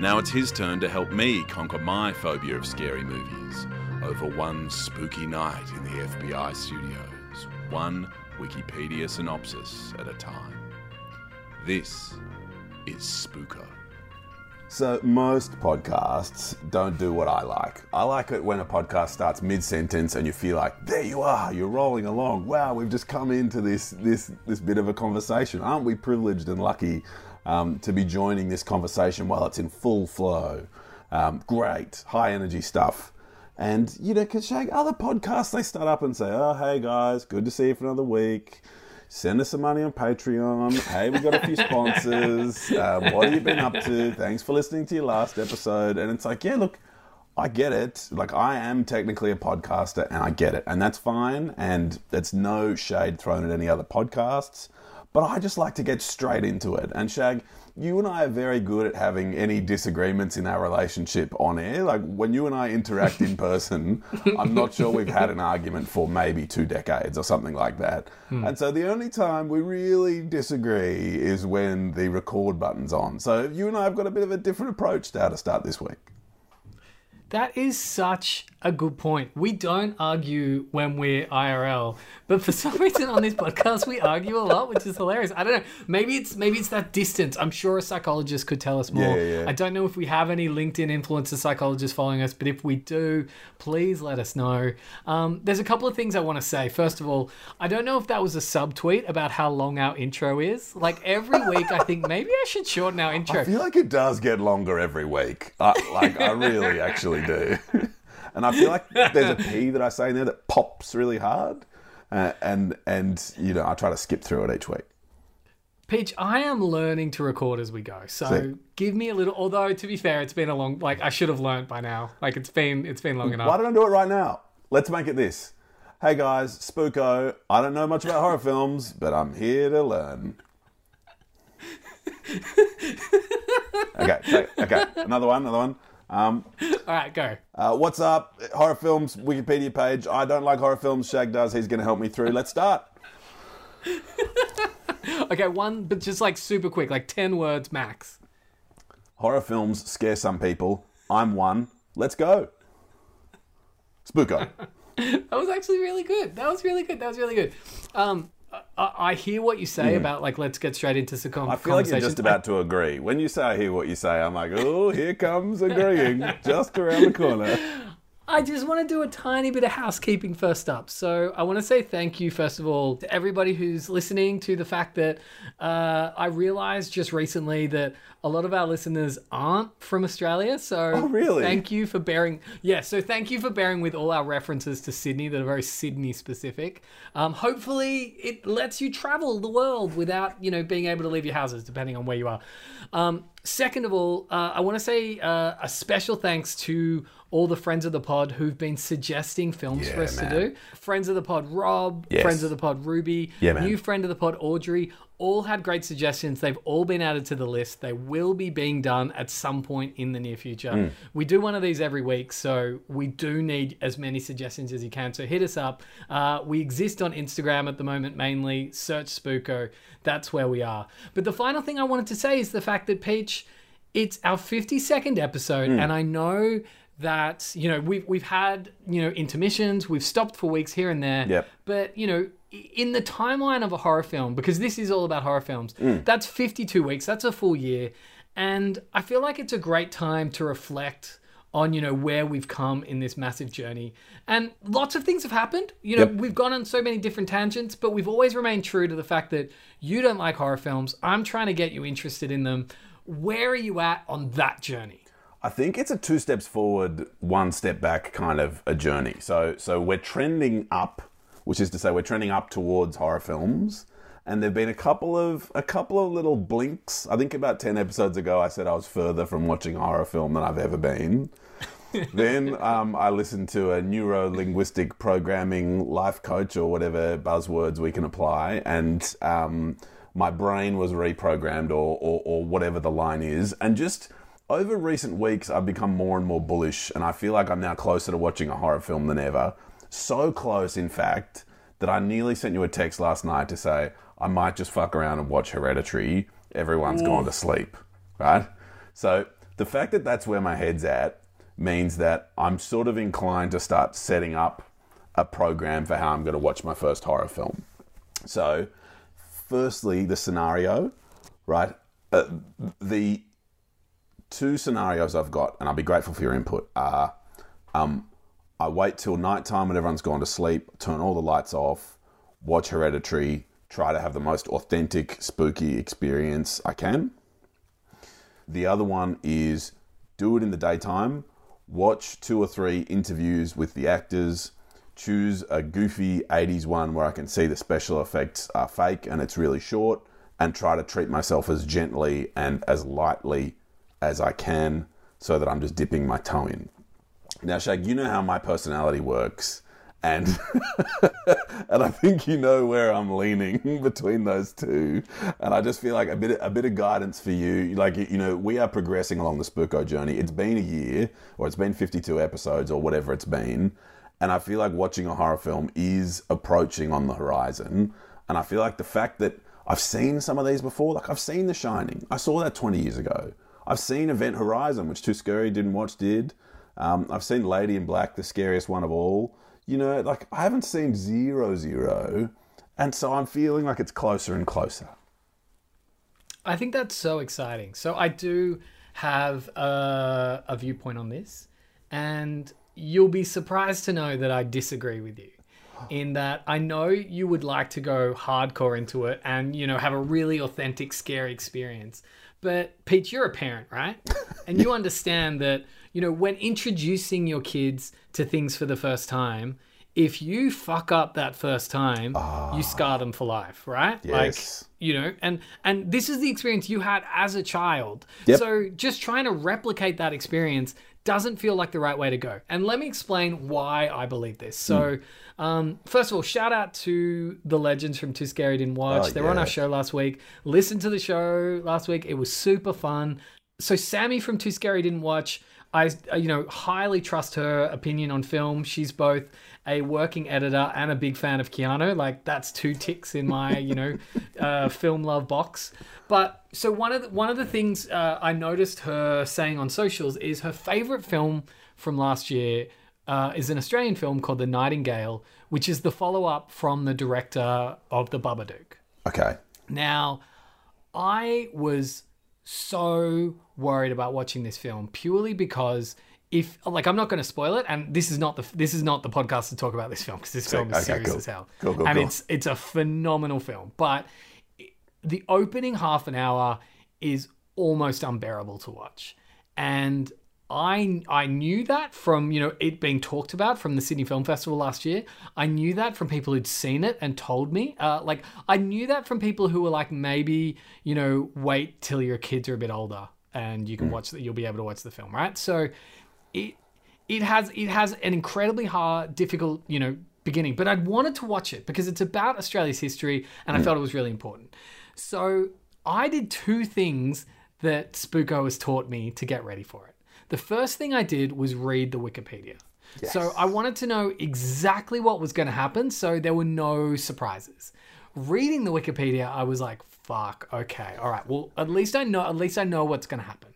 Now it's his turn to help me conquer my phobia of scary movies over one spooky night in the FBI studios, one Wikipedia synopsis at a time. This is Spooko. So most podcasts don't do what I like. I like it when a podcast starts mid-sentence and you feel like there you are, you're rolling along. Wow, we've just come into this this this bit of a conversation. Aren't we privileged and lucky um, to be joining this conversation while it's in full flow? Um, great, high energy stuff. And you know, because other podcasts they start up and say, "Oh, hey guys, good to see you for another week." Send us some money on Patreon. Hey, we've got a few sponsors. Um, what have you been up to? Thanks for listening to your last episode. And it's like, yeah, look, I get it. Like, I am technically a podcaster and I get it. And that's fine. And it's no shade thrown at any other podcasts. But I just like to get straight into it. And Shag, you and I are very good at having any disagreements in our relationship on air. Like when you and I interact in person, I'm not sure we've had an argument for maybe two decades or something like that. Hmm. And so the only time we really disagree is when the record button's on. So you and I have got a bit of a different approach to how to start this week. That is such a good point. We don't argue when we're IRL, but for some reason on this podcast we argue a lot, which is hilarious. I don't know. Maybe it's maybe it's that distance. I'm sure a psychologist could tell us more. Yeah, yeah. I don't know if we have any LinkedIn influencer psychologists following us, but if we do, please let us know. Um, there's a couple of things I want to say. First of all, I don't know if that was a subtweet about how long our intro is. Like every week, I think maybe I should shorten our intro. I feel like it does get longer every week. I, like I really actually do. and I feel like there's a P that I say in there that pops really hard. Uh, and and you know I try to skip through it each week. Peach, I am learning to record as we go. So Sick. give me a little. Although to be fair, it's been a long. Like I should have learned by now. Like it's been it's been long enough. Why don't I do it right now? Let's make it this. Hey guys, Spooko. I don't know much about horror films, but I'm here to learn. okay, so- okay. Another one, another one. Um, All right, go. uh, what's up? Horror films Wikipedia page. I don't like horror films. Shag does. He's going to help me through. Let's start. Okay, one, but just like super quick, like ten words max. Horror films scare some people. I'm one. Let's go. Spooko. That was actually really good. That was really good. That was really good. Um, I, I hear what you say about like let's get straight into some Hmm. I feel like you're just about to agree. When you say I hear what you say, I'm like, oh, here comes agreeing just around the corner. I just want to do a tiny bit of housekeeping first up. So I want to say thank you, first of all, to everybody who's listening to the fact that uh, I realized just recently that a lot of our listeners aren't from Australia. So Oh, really? thank you for bearing. Yeah, so thank you for bearing with all our references to Sydney that are very Sydney specific. Um, hopefully, it lets you travel the world without you know being able to leave your houses, depending on where you are. Um, second of all, uh, I want to say uh, a special thanks to all the friends of the pod who've been suggesting films for us man. to do. Friends of the pod, Rob. Yes. Friends of the pod, Ruby. Yeah. New friend of the pod, Audrey. All had great suggestions. They've all been added to the list. They will be being done at some point in the near future. Mm. We do one of these every week, so we do need as many suggestions as you can. So hit us up. Uh, we exist on Instagram at the moment mainly. Search Spooko. That's where we are. But the final thing I wanted to say is the fact that Peach, it's our 52nd episode, Hmm. and I know that you know we've we've had you know intermissions, we've stopped for weeks here and there. Yep. But you know, in the timeline of a horror film, because this is all about horror films, Mm. that's 52 weeks. That's a full year, and I feel like it's a great time to reflect on you know where we've come in this massive journey and lots of things have happened you know Yep. we've gone on so many different tangents but we've always remained true to the fact that you don't like horror films i'm trying to get you interested in them where are you at on that journey I think it's a two steps forward, one step back kind of a journey. So so we're trending up, which is to say we're trending up towards horror films. and there've been a couple of a couple of little blinks. I think about ten episodes ago, I said I was further from watching a horror film than I've ever been. then um, I listened to a neuro linguistic programming life coach or whatever buzzwords we can apply, and um, my brain was reprogrammed or, or, or whatever the line is, and just over recent weeks, I've become more and more bullish, and I feel like I'm now closer to watching a horror film than ever. So close, in fact, that I nearly sent you a text last night to say I might just fuck around and watch Hereditary. Everyone's gone to sleep, right? So the fact that that's where my head's at means that I'm sort of inclined to start setting up a program for how I'm going to watch my first horror film. So, firstly, the scenario, right? Uh, the two scenarios I've got, and I'll be grateful for your input, are um, I wait till nighttime when everyone's gone to sleep, turn all the lights off, watch Hereditary, try to have the most authentic, spooky experience I can. The other one is do it in the daytime, watch two or three interviews with the actors, choose a goofy 80s one where I can see the special effects are fake and it's really short, and try to treat myself as gently and as lightly as I can so that I'm just dipping my toe in. Now, Shag, you know how my personality works. And and I think you know where I'm leaning between those two, and I just feel like a bit a bit of guidance for you. Like you know, we are progressing along the Spooko journey. It's been a year, or it's been 52 episodes, or whatever it's been, and I feel like watching a horror film is approaching on the horizon. And I feel like the fact that I've seen some of these before, like I've seen The Shining, I saw that 20 years ago. I've seen Event Horizon, which Too Scary didn't watch, did. Um, I've seen Lady in Black, the scariest one of all. You know, like I haven't seen Zero Zero, and so I'm feeling like it's closer and closer. I think that's so exciting. So I do have a, a viewpoint on this, and you'll be surprised to know that I disagree with you. In that I know you would like to go hardcore into it and you know have a really authentic, scary experience. But Pete, you're a parent, right? And you understand that you know when introducing your kids to things for the first time, if you fuck up that first time, you scar them for life, right? Yes. Like you know, and and this is the experience you had as a child. Yep. So just trying to replicate that experience doesn't feel like the right way to go. And let me explain why I believe this. So, um, first of all, shout out to the legends from Too Scary Didn't Watch. Oh, they were on our show last week. Listen to the show last week. It was super fun. So Sammy from Too Scary Didn't Watch. I, you know, highly trust her opinion on film. She's both a working editor and a big fan of Keanu. Like that's two ticks in my, you know, uh, film love box. But so one of the, one of the things uh, I noticed her saying on socials is her favorite film from last year uh, is an Australian film called The Nightingale, which is the follow up from the director of The Babadook. Okay. Now, I was so worried about watching this film purely because if like I'm not going to spoil it, and this is not the this is not the podcast to talk about this film because this film is Okay, serious cool. as hell, Cool, cool, and it's it's a phenomenal film. But the opening half an hour is almost unbearable to watch, and I I knew that from you know it being talked about from the Sydney Film Festival last year. I knew that from people who'd seen it and told me. Uh, like I knew that from people who were like maybe you know wait till your kids are a bit older and you can mm. watch that you'll be able to watch the film right. So it it has it has an incredibly hard, difficult you know beginning. But I'd wanted to watch it because it's about Australia's history and I mm. felt it was really important. So I did two things that Spooko has taught me to get ready for it. The first thing I did was read the Wikipedia. So I wanted to know exactly what was going to happen so there were no surprises. Reading the Wikipedia, I was like, fuck, okay, all right. Well, at least I know at least I know what's going to happen.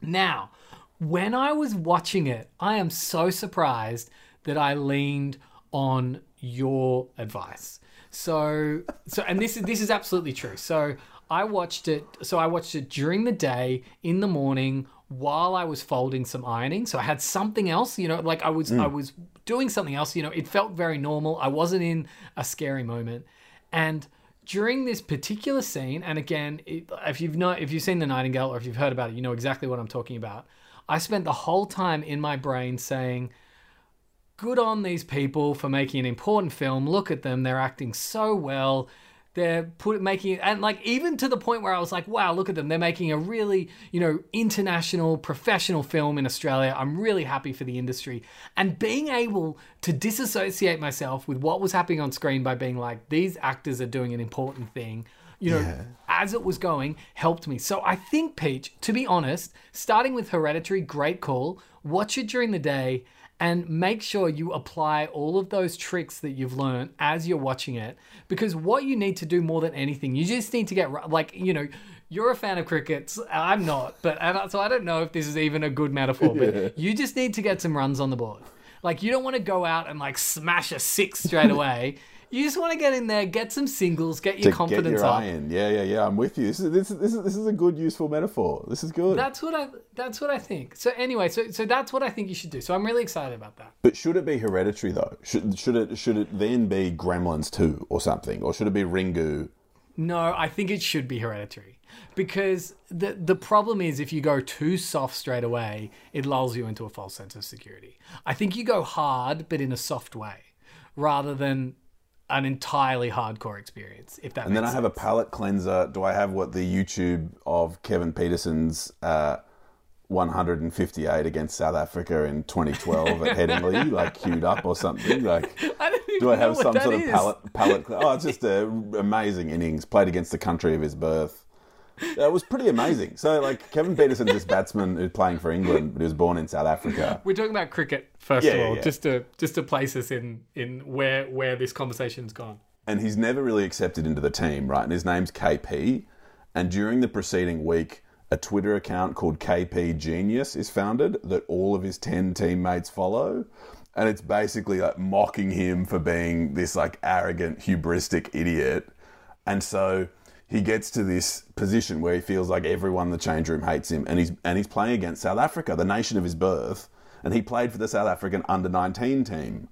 Now, when I was watching it, I am so surprised that I leaned on your advice. So, so, and this is this is absolutely true. So, I watched it. So, I watched it during the day, in the morning, while I was folding some ironing. So, I had something else. You know, like I was I mm. was doing something else. You know, it felt very normal. I wasn't in a scary moment, and during this particular scene, and again, if you've not, if you've seen the Nightingale or if you've heard about it, you know exactly what I'm talking about. I spent the whole time in my brain saying, "Good on these people for making an important film. Look at them; they're acting so well. They're put making and like even to the point where I was like, wow, look at them. They're making a really, you know, international professional film in Australia. I'm really happy for the industry. And being able to disassociate myself with what was happening on screen by being like, these actors are doing an important thing. You know, as it was going, helped me. So I think, Peach, to be honest, starting with Hereditary, great call. Watch it during the day and make sure you apply all of those tricks that you've learned as you're watching it because what you need to do more than anything you just need to get like you know you're a fan of crickets i'm not but and so i don't know if this is even a good metaphor but you just need to get some runs on the board. Like you don't want to go out and like smash a six straight away you just want to get in there get some singles get your to confidence get your up in. Yeah, yeah, yeah. I'm with you. This is, this is this is this is a good useful metaphor. This is good. that's what i that's what i think so anyway so so that's what i think you should do so i'm really excited about that But should it be hereditary though? Should should it should it then be Gremlins two or something, or should it be Ringu? No, I think it should be hereditary. Because the the problem is if you go too soft straight away, it lulls you into a false sense of security. I think you go hard but in a soft way rather than an entirely hardcore experience, if that And then I makes have a sense. palate cleanser. Do I have what the YouTube of Kevin Pietersen's uh, 158 against South Africa in 2012 at Headingley, like queued up or something? Like, I do I have some sort of is. palate palate? Oh, it's just an amazing innings played against the country of his birth. It was pretty amazing. So, like Kevin Pietersen, this batsman who's playing for England, but he was born in South Africa. We're talking about cricket first Yeah, of all, yeah. just to just to place us in in where where this conversation's gone. and he's never really accepted into the team, right? And his name's KP. And during the preceding week, a Twitter account called KP Genius is founded that all of his 10 teammates follow. And it's basically like mocking him for being this like arrogant, hubristic idiot. And so he gets to this position where he feels like everyone in the change room hates him. And he's, and he's playing against South Africa, the nation of his birth. And he played for the South African under 19 team.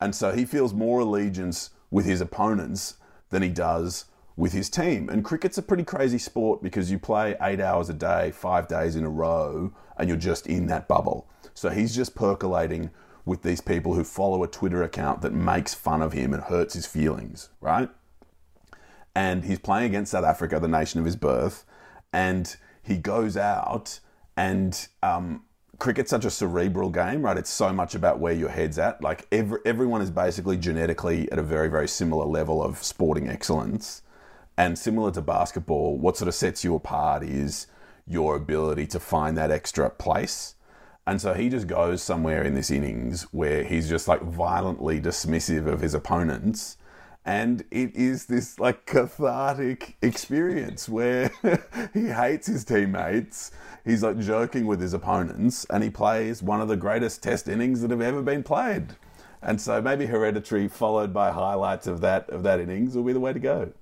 And so he feels more allegiance with his opponents than he does with his team. And cricket's a pretty crazy sport because you play eight hours a day, five days in a row, and you're just in that bubble. So he's just percolating with these people who follow a Twitter account that makes fun of him and hurts his feelings, right? And he's playing against South Africa, the nation of his birth, and he goes out and um, cricket's such a cerebral game, right? It's so much about where your head's at. Like every, everyone is basically genetically at a very very similar level of sporting excellence, and similar to basketball, what sort of sets you apart is your ability to find that extra place. And so he just goes somewhere in this innings where he's just like violently dismissive of his opponents. And it is this like cathartic experience where he hates his teammates. He's like joking with his opponents and he plays one of the greatest test innings that have ever been played. And so maybe hereditary followed by highlights of that of that innings will be the way to go.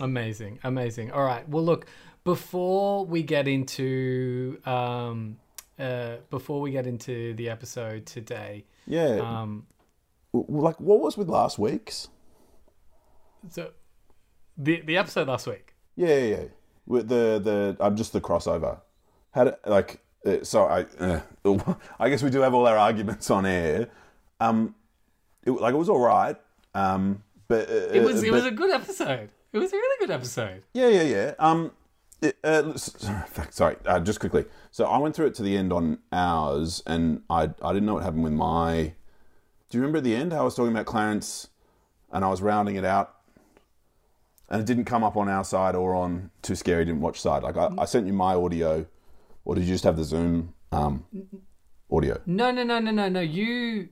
Amazing, amazing. All right. Well, look, before we get into um, uh, before we get into the episode today, Yeah. um, like what was with last week's? So the the episode last week. Yeah, yeah, yeah. With the the I'm just the crossover. How did like uh, so I uh, I guess we do have all our arguments on air. Um, it, like it was all right. Um, but uh, It was it but- was a good episode. It was a really good episode. yeah, yeah, yeah. Um, it, uh, sorry, uh, just quickly. So I went through it to the end on ours, and I I didn't know what happened with my. Do you remember at the end how I was talking about Clarence, and I was rounding it out, and it didn't come up on our side or on Too Scary Didn't Watch side. Like I, I sent you my audio, or did you just have the Zoom um, audio? No, no, no, no, no, no. You.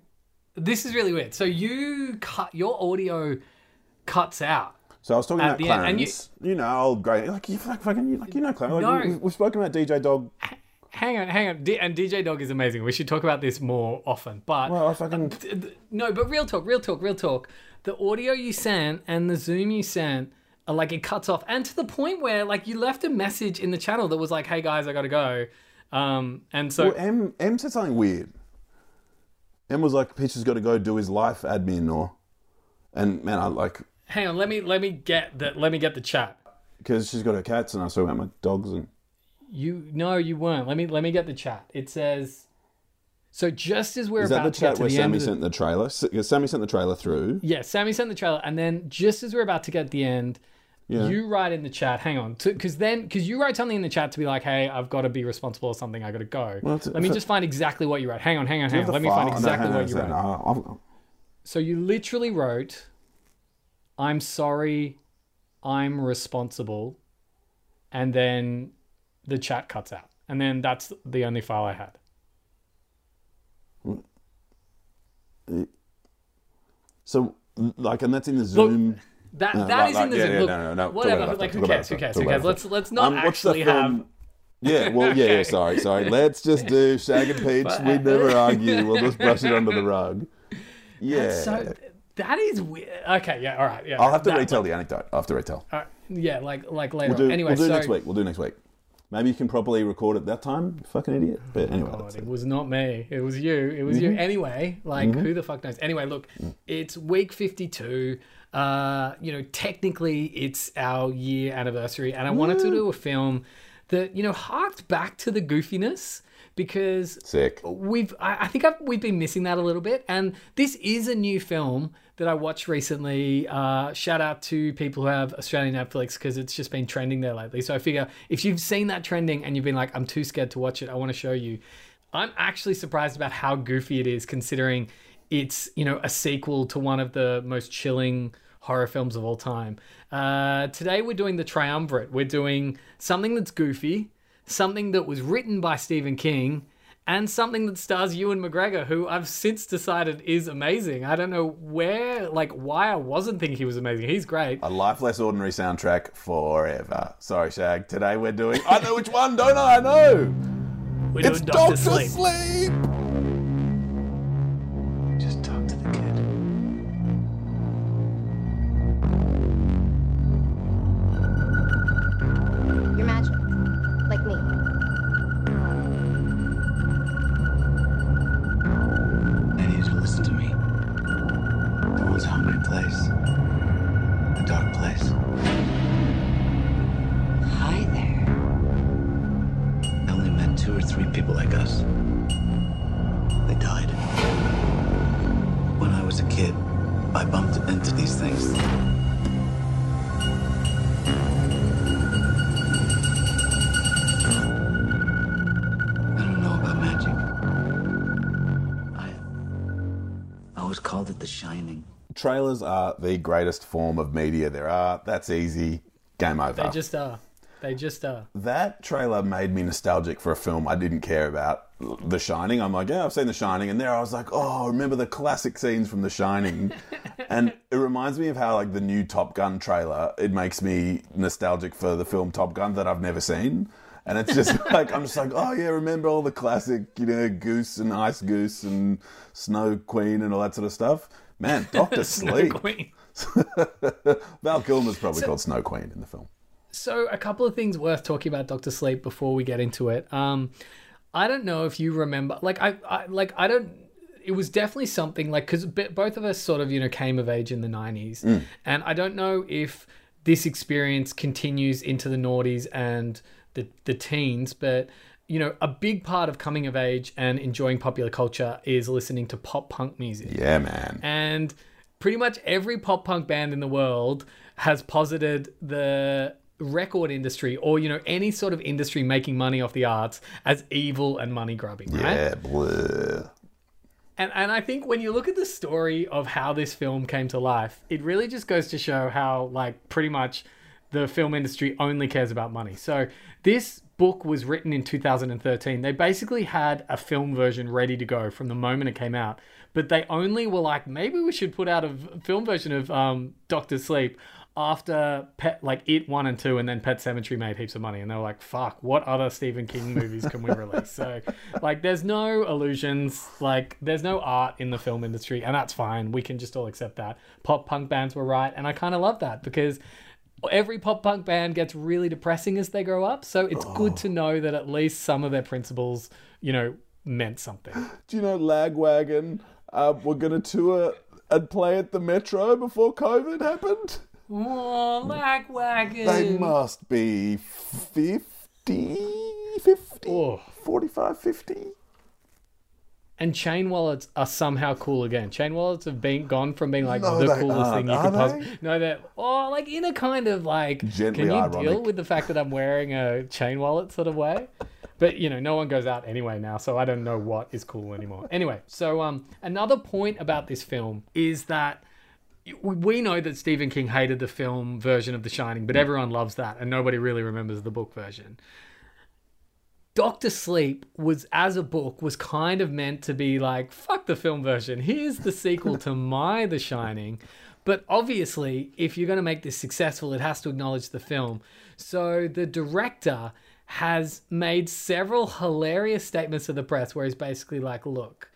This is really weird. So you cut your audio cuts out. So I was talking At about the end, and you- Clarence. You, know, old great, like you like fucking, you- like you know Clarence. Like, No. we, we've spoken about DJ Dog. Hang on, hang on. D- and DJ Dog is amazing. We should talk about this more often. But Well, I fucking Th- th- no, but real talk, real talk, real talk. The audio you sent and the Zoom you sent, like it cuts off, and to the point where like you left a message in the channel that was like, "Hey guys, I gotta go," um, and so Well, M M said something weird. M was like, "Peach has got to go do his life admin," or, and man, I like hang on, let me let me get the let me get the chat. because she's got her cats, and I saw about my dogs, and You no, you weren't. Let me let me get the chat. It says, so just as we're is about that the to get chat to where the Sammy the, sent the trailer? Sammy sent the trailer through. Yeah, Sammy sent the trailer, and then just as we're about to get the end, Yeah. You write in the chat. Hang on, because then because you wrote something in the chat to be like, "Hey, I've got to be responsible or something. I got to go." Well, Let me just find exactly what you wrote. Hang on, hang on, hang on. Let me find? No, exactly on what you wrote. I'll- So you literally wrote, "I'm sorry, I'm responsible," and then the chat cuts out, and then that's the only file I had. Mm. So, like, and that's in the Zoom. That No, that like- is in the yeah, Zoom. yeah, no, no, no. Whatever. about Like, who cares? Who cares? Who cares? Let's let's not Um, actually have. film- Yeah, well, yeah, yeah, sorry, sorry. Let's just do Shag and Peach. We never argue. We'll just brush it under the rug. Yeah. So that is weird. Okay, yeah, all right, yeah. I'll have to that- retell the anecdote. After I'll have to retell. all right, yeah, like like later. We'll do, on. Anyway, we'll do so next week. We'll do next week. Maybe you can properly record it that time. Fucking idiot. But anyway, God, it it. was not me. It was you. It was Mm-hmm. you. Anyway, like who the fuck knows? Anyway, look, Mm. it's week fifty-two. Uh, you know, technically it's our year anniversary, and I wanted to do a film that you know harked back to the goofiness because sick. we've I, I think I've, we've been missing that a little bit and this is a new film that i watched recently. Uh, shout out to people who have australian netflix because it's just been trending there lately. So i figure if you've seen that trending and you've been like i'm too scared to watch it i want to show you i'm actually surprised about how goofy it is considering it's you know a sequel to one of the most chilling horror films of all time uh, today we're doing the triumvirate we're doing something that's goofy something that was written by Stephen King, and something that stars Ewan McGregor, who I've since decided is amazing. I don't know where, like, why I wasn't thinking he was amazing. He's great. A Life Less Ordinary soundtrack forever. Sorry, Shag. Today we're doing. I know which one, don't I? I know. We're It's doing Doctor Doctor Sleep. Sleep. Trailers are the greatest form of media there are. That's easy. Game over. They just are. They just are. that trailer made me nostalgic for a film I didn't care about, The Shining. I'm like, yeah, I've seen The Shining, and there I was like, oh, remember the classic scenes from The Shining, and it reminds me of how like the new Top Gun trailer. It makes me nostalgic for the film Top Gun that I've never seen, and it's just like I'm just like, oh yeah, remember all the classic, you know, Goose and Ice Goose and Snow Queen and all that sort of stuff. Man, Doctor Sleep. Val Kilmer's probably called Snow Queen in the film. So a couple of things worth talking about Doctor Sleep before we get into it. Um, I don't know if you remember, like I, I like I don't. It was definitely something like because both of us sort of you know came of age in the nineties, and I don't know if this experience continues into the noughties and the the teens, but you know a big part of coming of age and enjoying popular culture is listening to pop punk music Yeah, man. and pretty much every pop punk band in the world has posited the record industry or you know any sort of industry making money off the arts as evil and money grubbing right Yeah, bleh. and and I think when you look at the story of how this film came to life it really just goes to show how like pretty much the film industry only cares about money so this book was written in 2013 they basically had a film version ready to go from the moment it came out but they only were like maybe we should put out a film version of um, Doctor Sleep after Pet like It one and two, and then Pet Sematary made heaps of money, and they were like, "Fuck, what other Stephen King movies can we release?" so, like, there's no illusions, like, there's no art in the film industry, and that's fine. We can just all accept that. Pop punk bands were right, and I kind of love that because every pop punk band gets really depressing as they grow up. So it's good to know that at least some of their principles, you know, meant something. Do you know Lagwagon uh, were going to tour and play at the Metro before COVID happened? Oh, Lagwagon. They must be 50, 50, Oh. 45, 50. And chain wallets are somehow cool again. Chain wallets have been gone from being like No, the coolest thing you could possibly. No, they're oh, like in a kind of like. Gently can you ironic. deal with the fact that I'm wearing a chain wallet sort of way? But you know, no one goes out anyway now, so I don't know what is cool anymore. Anyway, so um, another point about this film is that we know that Stephen King hated the film version of The Shining, but everyone loves that, and nobody really remembers the book version. Doctor Sleep was, as a book, was kind of meant to be like, fuck the film version. Here's the sequel to my The Shining. But obviously, if you're going to make this successful, it has to acknowledge the film. So the director has made several hilarious statements to the press where he's basically like, look,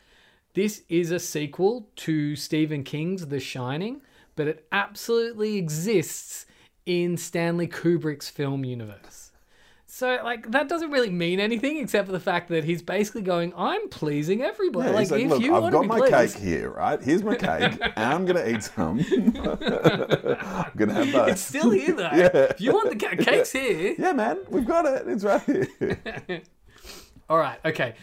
this is a sequel to Stephen King's The Shining, but it absolutely exists in Stanley Kubrick's film universe. So, like, that doesn't really mean anything except for the fact that he's basically going, I'm pleasing everybody. Yeah, like, like, if look, you I've want to got be my pleased, cake here, right? Here's my cake, and I'm gonna eat some. I'm gonna have both. it's still here, though. Yeah. If you want the ca- cake's here. yeah, man, we've got it. It's right here. All right, okay.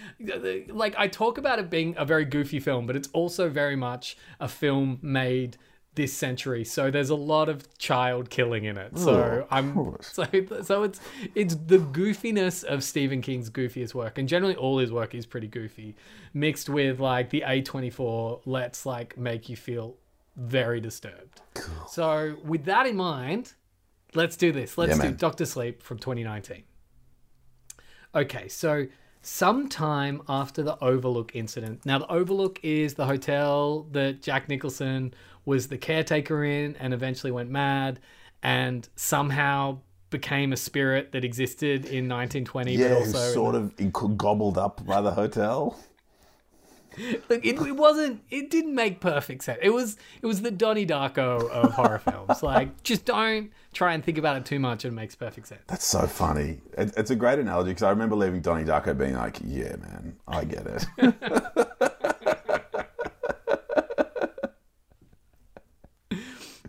Like I talk about it being a very goofy film, but it's also very much a film made this century. So there's a lot of child killing in it. So Oh, I'm so so it's it's the goofiness of Stephen King's goofiest work, and generally all his work is pretty goofy, mixed with like the A24 let's like make you feel very disturbed. Cool. So with that in mind, let's do this. Let's Yeah, do. Doctor Sleep from 2019. Okay, so sometime after the Overlook incident. Now, the Overlook is the hotel that Jack Nicholson was the caretaker in and eventually went mad and somehow became a spirit that existed in 1920 Yeah, but also sort of gobbled up by the hotel. Look, it, it wasn't. It didn't make perfect sense. It was. It was the Donnie Darko of horror films. Like, just don't try and think about it too much, and it makes perfect sense. That's so funny. It, it's a great analogy because I remember leaving Donnie Darko being like, "Yeah, man, I get it."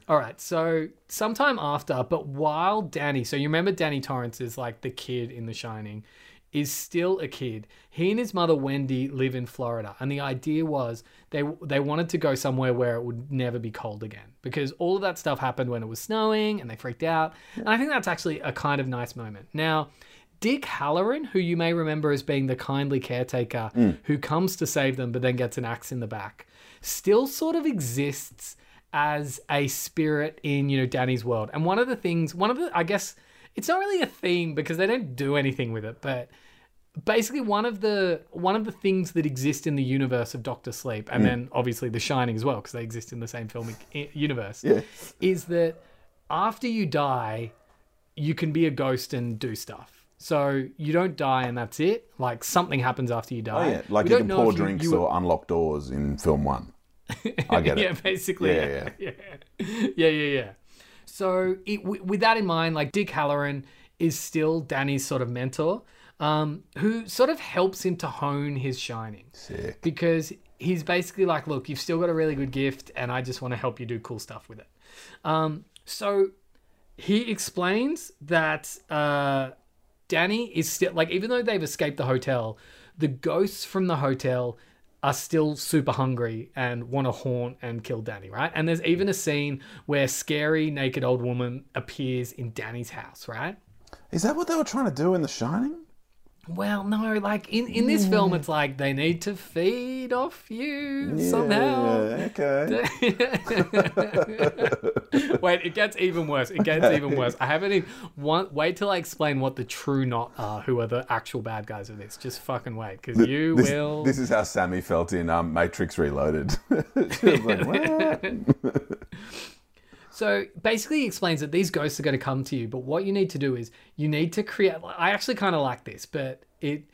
All right. So sometime after, but while Danny, so you remember Danny Torrance is like the kid in The Shining, is still a kid. He and his mother Wendy live in Florida, and the idea was they they wanted to go somewhere where it would never be cold again because all of that stuff happened when it was snowing, and they freaked out. And I think that's actually a kind of nice moment. Now. Dick Hallorann, who you may remember as being the kindly caretaker mm. who comes to save them but then gets an axe in the back, still sort of exists as a spirit in you know Danny's world. And one of the things, one of the, I guess it's not really a theme because they don't do anything with it, but basically one of the one of the things that exist in the universe of Doctor Sleep, and then obviously The Shining as well because they exist in the same filmic universe, Yeah. is that after you die, you can be a ghost and do stuff. So you don't die and that's it. Like something happens after you die. Oh yeah, like We you can pour you- drinks you- or unlock doors in film one. I get it. yeah, basically. Yeah, Yeah, yeah, yeah, yeah. yeah. So with that in mind, like Dick Hallorann is still Danny's sort of mentor, um, who sort of helps him to hone his shining. Sick. Because he's basically like, look, you've still got a really good gift, and I just want to help you do cool stuff with it. Um, so he explains that uh, Danny is still like, even though they've escaped the hotel, the ghosts from the hotel are still super hungry and want to haunt and kill Danny, right? And there's even a scene where scary naked old woman appears in Danny's house, right? Is that what they were trying to do in The Shining? Well, no, like in, in this film, it's like they need to feed off you somehow. Yeah, okay. Wait, it gets even worse. It gets even worse. I haven't even want, wait till I explain what the true knot are, who are the actual bad guys of this. Just fucking wait, because you this, will. This is how Sammy felt in um, Matrix Reloaded. Like? So basically, he explains that these ghosts are going to come to you, but what you need to do is you need to create. I actually kind of like this, but it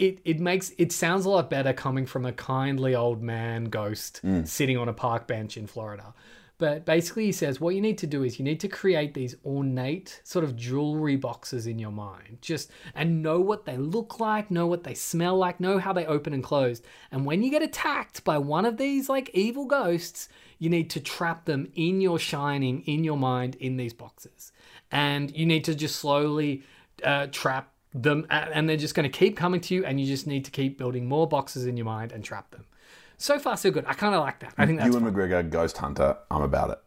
it it makes it sounds a lot better coming from a kindly old man ghost hmm. sitting on a park bench in Florida. But basically, he says what you need to do is you need to create these ornate sort of jewelry boxes in your mind, just and know what they look like, know what they smell like, know how they open and close. And when you get attacked by one of these like evil ghosts, you need to trap them in your shining, in your mind, in these boxes. And you need to just slowly uh, trap them, and they're just going to keep coming to you, and you just need to keep building more boxes in your mind and trap them. So far, so good. I kind of like that. I think that's Ewan fun. McGregor, Ghost Hunter. I'm about it.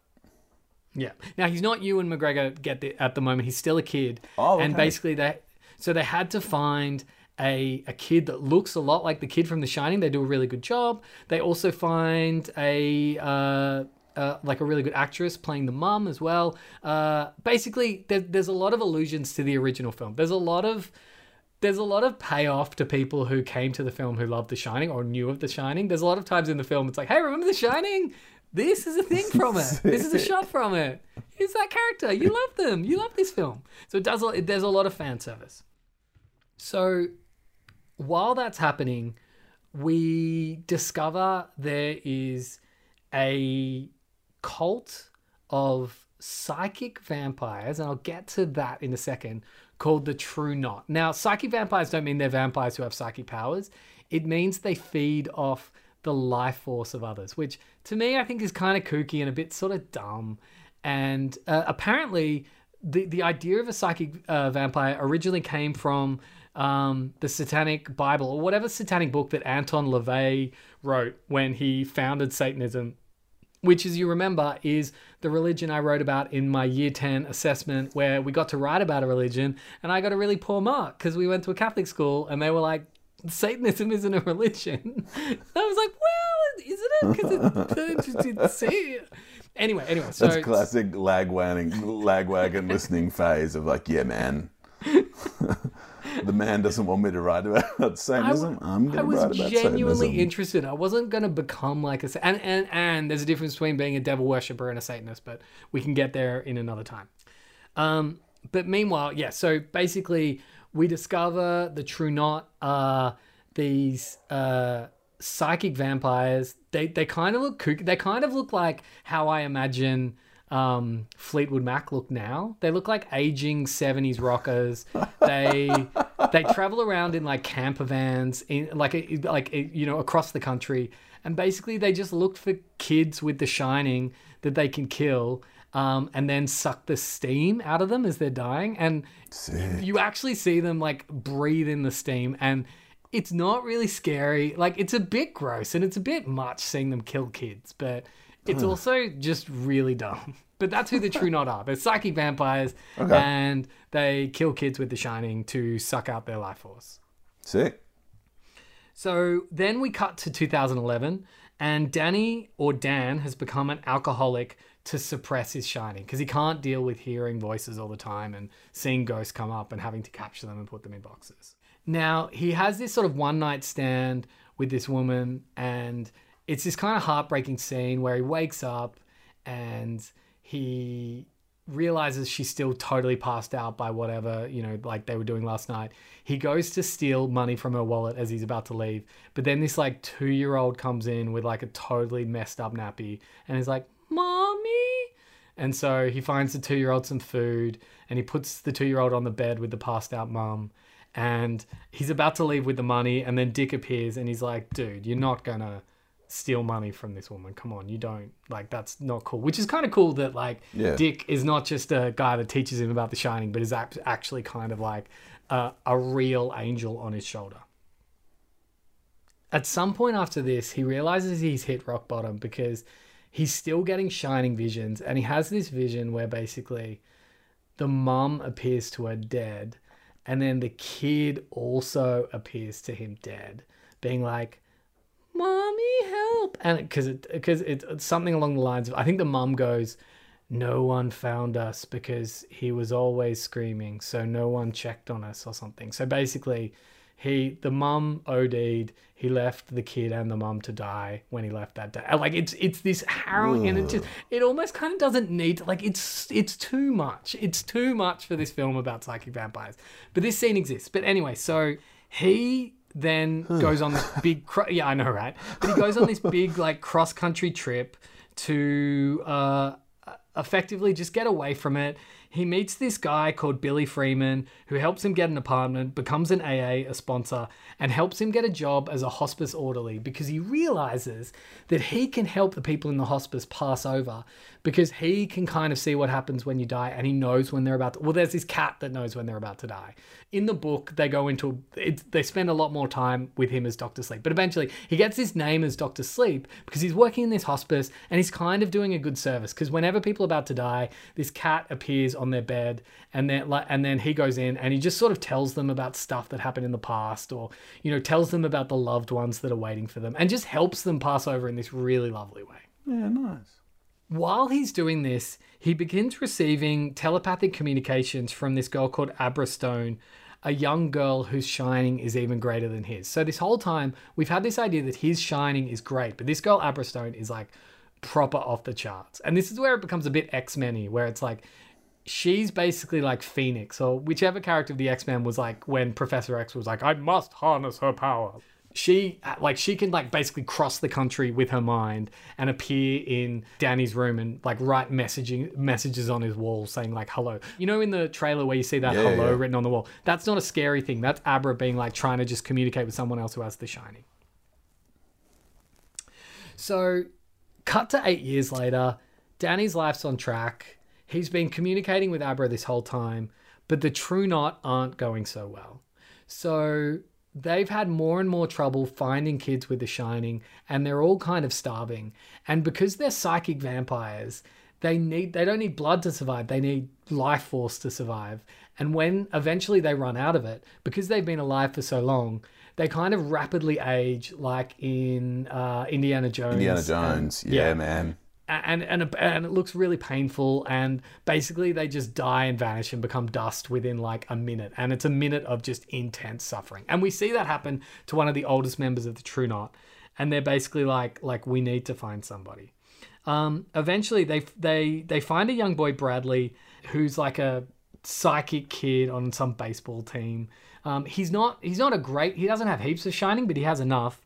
Yeah. Now he's not Ewan McGregor get the, at the moment. He's still a kid. Oh, Okay. And basically they so they had to find a a kid that looks a lot like the kid from The Shining. They do a really good job. They also find a uh, uh, like a really good actress playing the mum as well. Uh, basically, there, there's a lot of allusions to the original film. There's a lot of there's a lot of payoff to people who came to the film who loved The Shining or knew of The Shining. There's a lot of times in the film it's like, hey, remember The Shining? This is a thing from it. This is a shot from it. Here's that character. You love them. You love this film. So it does. there's a lot of fan service. So while that's happening, we discover there is a cult of psychic vampires, and I'll get to that in a second, called the True Knot. Now, psychic vampires don't mean they're vampires who have psychic powers, it means they feed off the life force of others, which to me I think is kind of kooky and a bit sort of dumb. And uh, apparently, the, the idea of a psychic uh, vampire originally came from um, the Satanic Bible or whatever satanic book that Anton LaVey wrote when he founded Satanism which, as you remember, is the religion I wrote about in my year 10 assessment, where we got to write about a religion and I got a really poor mark because we went to a Catholic school and they were like, Satanism isn't a religion. I was like, well, isn't it? Because it, it. Anyway, anyway, so That's classic lagwagging, lagwagon listening phase of like, yeah, man. The man doesn't want me to write about Satanism. I'm going to write about Satanism. I was genuinely interested. I wasn't going to become like a and and and there's a difference between being a devil worshiper and a Satanist, but we can get there in another time. Um, but meanwhile, yeah. So basically, we discover the true knot are these uh, psychic vampires. They they kind of look kook- They kind of look like how I imagine um, Fleetwood Mac look now. They look like aging '70s rockers. They they travel around in like camper vans, in like a, like a, you know across the country, and basically they just look for kids with The Shining that they can kill. Um, and then suck the steam out of them as they're dying, and you actually see them like breathe in the steam, and it's not really scary. Like it's a bit gross and it's a bit much seeing them kill kids, but it's hmm. also just really dumb. But that's who the True Knot are. They're psychic vampires, and they kill kids with the Shining to suck out their life force. Sick. So then we cut to 2011, and Danny or Dan has become an alcoholic to suppress his shining because he can't deal with hearing voices all the time and seeing ghosts come up and having to capture them and put them in boxes. Now, he has this sort of one night stand with this woman, and it's this kind of heartbreaking scene where he wakes up and he realizes she's still totally passed out by whatever, you know, like they were doing last night. He goes to steal money from her wallet as he's about to leave. But then this like two year old comes in with like a totally messed up nappy and is like, Mommy. And so he finds the two year old some food and he puts the two year old on the bed with the passed out mum. And he's about to leave with the money. And then Dick appears and he's like, Dude, you're not gonna steal money from this woman. Come on, you don't like that's not cool. Which is kind of cool that like Yeah. Dick is not just a guy that teaches him about The Shining, but is actually kind of like a, a real angel on his shoulder. At some point after this, he realizes he's hit rock bottom because he's still getting shining visions, and he has this vision where basically the mum appears to her dead, and then the kid also appears to him dead, being like, "Mommy, help!" And because it because it, it's something along the lines of I think the mum goes, "No one found us because he was always screaming, so no one checked on us or something." So basically, he the mum OD'd. He left the kid and the mum to die when he left that day. Like it's it's this harrowing, and it just it almost kind of doesn't need like it's it's too much. It's too much for this film about psychic vampires. But this scene exists. But anyway, so he then goes on this big cro- yeah I know right, but he goes on this big like cross country trip to uh, effectively just get away from it. He meets this guy called Billy Freeman who helps him get an apartment, becomes an AA, a sponsor, and helps him get a job as a hospice orderly because he realizes that he can help the people in the hospice pass over because he can kind of see what happens when you die and he knows when they're about to. Well, there's this cat that knows when they're about to die. In the book, they go into they spend a lot more time with him as Dr. Sleep, but eventually he gets his name as Dr. Sleep because he's working in this hospice and he's kind of doing a good service because whenever people are about to die, this cat appears on their bed and then like and then he goes in and he just sort of tells them about stuff that happened in the past or you know tells them about the loved ones that are waiting for them and just helps them pass over in this really lovely way. Yeah, nice. While he's doing this, he begins receiving telepathic communications from this girl called Abra Stone, a young girl whose shining is even greater than his. So this whole time, we've had this idea that his shining is great, but this girl Abra Stone is like proper off the charts. And this is where it becomes a bit X-Men-y, where it's like she's basically like Phoenix or whichever character of the X-Men was like when Professor X was like, I must harness her power. She like she can like basically cross the country with her mind and appear in Danny's room and like write messaging messages on his wall saying like hello. You know in the trailer where you see that Yeah, hello yeah. written on the wall. That's not a scary thing. That's Abra being like trying to just communicate with someone else who has the shining. So, cut to eight years later, Danny's life's on track. He's been communicating with Abra this whole time, but the True Knot aren't going so well. So, they've had more and more trouble finding kids with the Shining, and they're all kind of starving. And because they're psychic vampires, they need they don't need blood to survive they need life force to survive and when eventually they run out of it because they've been alive for so long they kind of rapidly age like in uh, indiana jones Indiana and- Jones. yeah, man. And and and it looks really painful and basically they just die and vanish and become dust within like a minute and it's a minute of just intense suffering and we see that happen to one of the oldest members of the true knot and they're basically like like we need to find somebody um, eventually they they they find a young boy Bradley who's like a psychic kid on some baseball team. Um, he's not he's not a great he doesn't have heaps of shining, but he has enough.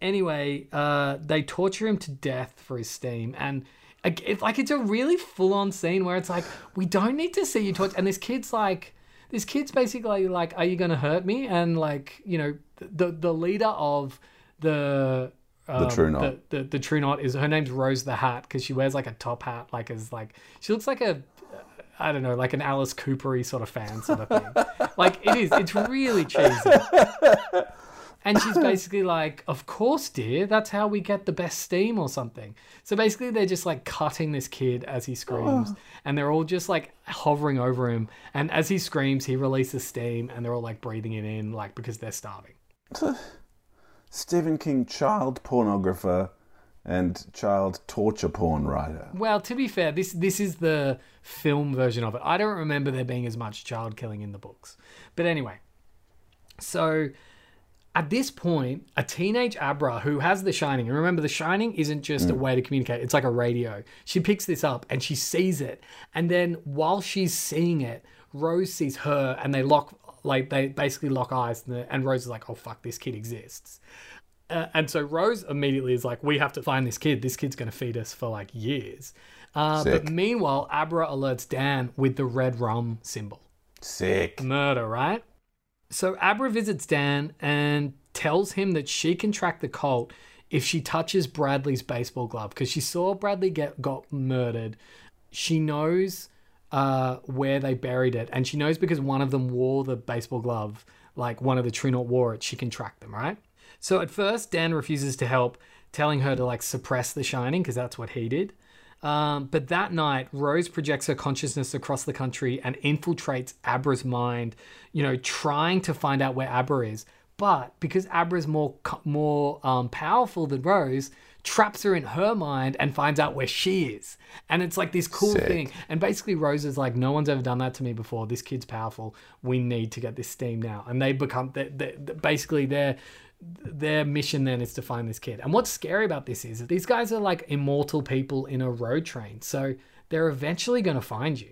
Anyway, uh, they torture him to death for his steam and. It's like it's a really full-on scene where it's like we don't need to see you torture, and this kid's like, this kid's basically like, "Are you gonna hurt me?" And like, you know, the the leader of the um, True Knot. the, the, the True Knot is her name's Rose the Hat because she wears like a top hat, like as like she looks like a I don't know, like an Alice Coopery sort of fan sort of thing. like it is, it's really cheesy. And she's basically like, "Of course, dear. That's how we get the best steam or something." So basically, they're just like cutting this kid as he screams, oh. and they're all just like hovering over him. And as he screams, he releases steam, and they're all like breathing it in, like because they're starving. Stephen King, child pornographer and child torture porn writer. Well, to be fair, this this is the film version of it. I don't remember there being as much child killing in the books. But anyway, so at this point, a teenage Abra who has The Shining, and remember, The Shining isn't just a way to communicate, it's like a radio. She picks this up and she sees it. And then while she's seeing it, Rose sees her and they lock, like, they basically lock eyes. And, the, and Rose is like, oh, fuck, this kid exists. Uh, and so Rose immediately is like, we have to find this kid. This kid's going to feed us for like years. Uh, but meanwhile, Abra alerts Dan with the red rum symbol Sick. murder, right? So Abra visits Dan and tells him that she can track the cult if she touches Bradley's baseball glove because she saw Bradley get got murdered. She knows uh, where they buried it, and she knows because one of them wore the baseball glove, like one of the True Knot wore it. She can track them, right? So at first, Dan refuses to help, telling her to like suppress the shining because that's what he did. Um, but that night, Rose projects her consciousness across the country and infiltrates Abra's mind, you know, trying to find out where Abra is. But because Abra's more more um, powerful than Rose, traps her in her mind and finds out where she is. And it's like this cool Sick. thing. And basically, Rose is like, no one's ever done that to me before. This kid's powerful. We need to get this steam now. And they become, they, they, basically, they're their mission then is to find this kid. And what's scary about this is that these guys are like immortal people in a road train. So they're eventually going to find you.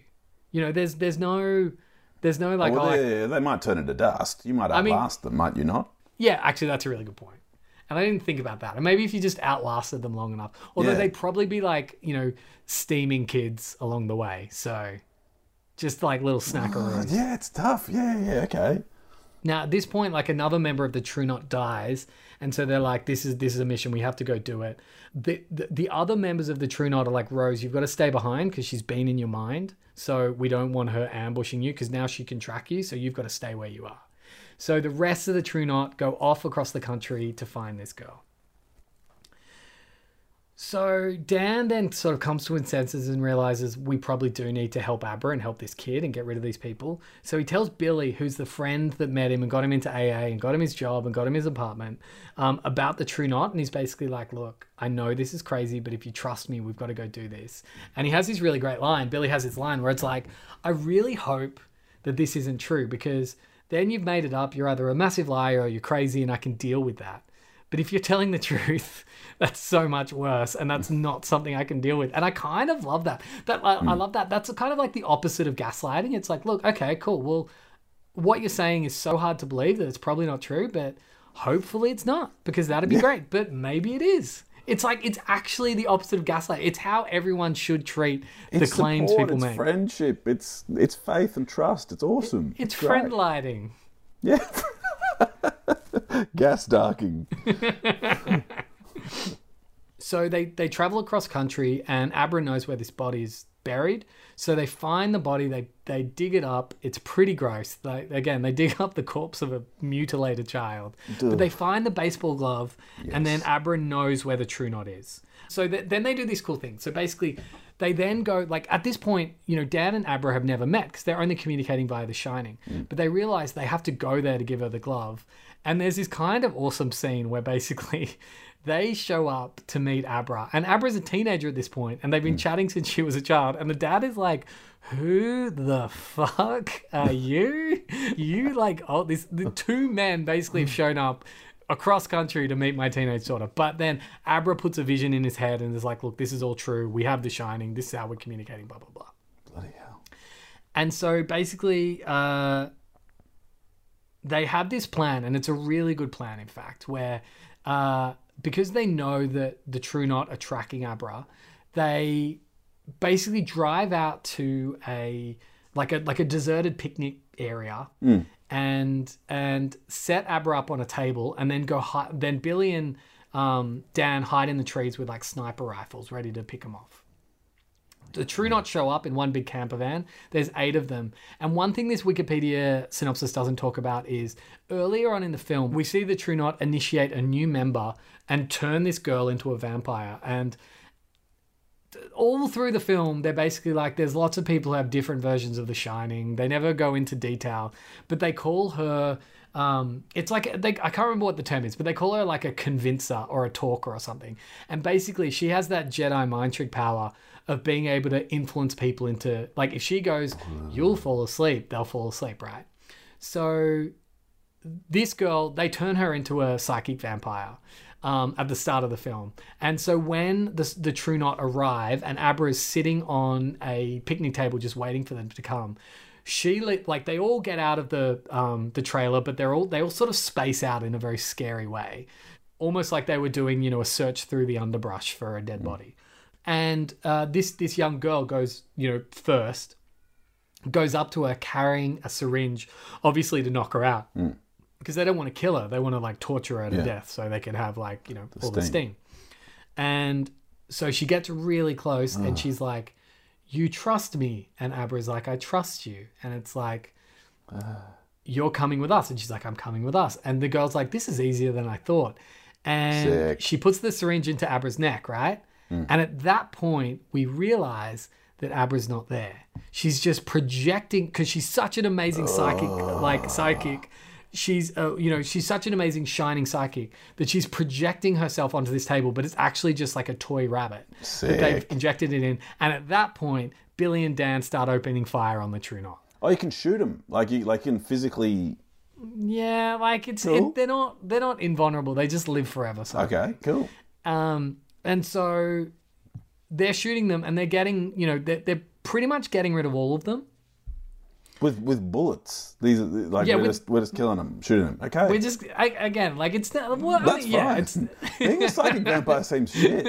You know, there's there's no there's no like well, oh, they, might turn into dust. You might I mean- outlast them, might you not? yeah, actually that's a really good point. And I didn't think about that. And maybe if you just outlasted them long enough, although Yeah. they'd probably be like, you know, steaming kids along the way. So just like little ah, snackaroos. Yeah, it's tough. Yeah, yeah, okay. Now at this point, like another member of the True Knot dies, and so they're like, "This is this is a mission. We have to go do it." The the, the other members of the True Knot are like, "Rose, you've got to stay behind because she's been in your mind. So we don't want her ambushing you because now she can track you. So you've got to stay where you are." So the rest of the True Knot go off across the country to find this girl. So Dan then sort of comes to his senses and realizes we probably do need to help Abra and help this kid and get rid of these people. So he tells Billy, who's the friend that met him and got him into AA and got him his job and got him his apartment, um, about the True Knot. And he's basically like, "Look, I know this is crazy, but if you trust me, we've got to go do this." And he has this really great line. Billy has this line where it's like, "I really hope that this isn't true because then you've made it up. You're either a massive liar or you're crazy, and I can deal with that." But if you're telling the truth, that's so much worse, and that's mm. not something I can deal with. And I kind of love that. That I, I mm. love that. That's kind of like the opposite of gaslighting. It's like, look, okay, cool. Well, what you're saying is so hard to believe that it's probably not true, but hopefully it's not because that'd be great. But maybe it is. It's like it's actually the opposite of gaslight. It's how everyone should treat the It's claims support, people it's make. It's friendship. It's it's faith and trust. It's awesome. it's great. friend lighting. Yeah. Gas darking. So they they travel across country, and Abra knows where this body is buried. So they find the body, they they dig it up. It's pretty gross. They, again, they dig up the corpse of a mutilated child, but they find the baseball glove, and then Abra knows where the True Knot is. So th- then they do this cool thing. So basically, they then go like at this point, you know, Dan and Abra have never met because they're only communicating via The Shining. Mm. But they realize they have to go there to give her the glove. And there's this kind of awesome scene where basically they show up to meet Abra, and Abra's a teenager at this point, and they've been chatting since she was a child. And the dad is like, "Who the fuck are you? You like oh this the two men basically have shown up." Across country to meet my teenage daughter, but then Abra puts a vision in his head and is like, "Look, this is all true. We have the shining. This is how we're communicating." Blah blah blah. Bloody hell. And so basically, uh, they have this plan, and it's a really good plan, in fact, where uh, because they know that the True Knot are tracking Abra, they basically drive out to a like a like a deserted picnic area and and set Abra up on a table, and then go hi- then Billy and um, Dan hide in the trees with like sniper rifles, ready to pick them off the True Knot show up in one big camper van. There's eight of them. And one thing this Wikipedia synopsis doesn't talk about is earlier on in the film, we see the True Knot initiate a new member and turn this girl into a vampire. And all through the film, they're basically like, there's lots of people who have different versions of The Shining. They never go into detail, but they call her. Um, it's like they, I can't remember what the term is, but they call her like a convincer or a talker or something. And basically, she has that Jedi mind trick power of being able to influence people into like if she goes, "You'll fall asleep," they'll fall asleep, right? So this girl, they turn her into a psychic vampire um, at the start of the film. And so when the, the True Knot arrive and Abra is sitting on a picnic table just waiting for them to come, she like they all get out of the um, the trailer, but they're all they all sort of space out in a very scary way, almost like they were doing you know a search through the underbrush for a dead body. And uh, this this young girl goes you know first, goes up to her carrying a syringe, obviously to knock her out hmm. because they don't want to kill her. They want to like torture her to Yeah. death so they can have like you know all the sting. sting. And so she gets really close and ah. she's like, "You trust me?" And Abra's like, "I trust you." And it's like, ah. "You're coming with us." And she's like, "I'm coming with us." And the girl's like, "This is easier than I thought." And Sick. she puts the syringe into Abra's neck, right? And at that point, we realize that Abra's not there. She's just projecting because she's such an amazing psychic, like psychic. She's, uh, you know, she's such an amazing shining psychic that she's projecting herself onto this table, but it's actually just like a toy rabbit that they've injected it in. And at that point, Billy and Dan start opening fire on the True Knot. Oh, you can shoot them. Like you, like you can physically. Yeah, like it's Cool. it, they're not they're not invulnerable. They just live forever. So Okay, cool. Um, and so they're shooting them and they're getting, you know, they're, they're pretty much getting rid of all of them. with with bullets. These are like Yeah, we're with- just we're just killing them, shooting them. Okay, We're just I, again like it's not. Well, I that's mean, yeah, fine. it's Being a psychic vampire seems shit.